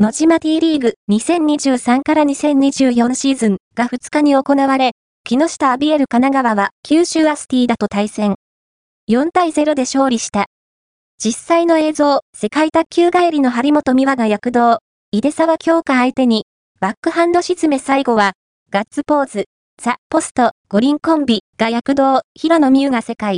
野島 T リーグ2023から2024シーズンが2日に行われ、木下アビエル神奈川は九州アスティーダと対戦。4対0で勝利した。実際の映像、世界卓球帰りの張本美和が躍動、井出沢強化相手に、バックハンド沈め最後は、ガッツポーズ、ザ・ポスト、五輪コンビが躍動、平野美宇が世界。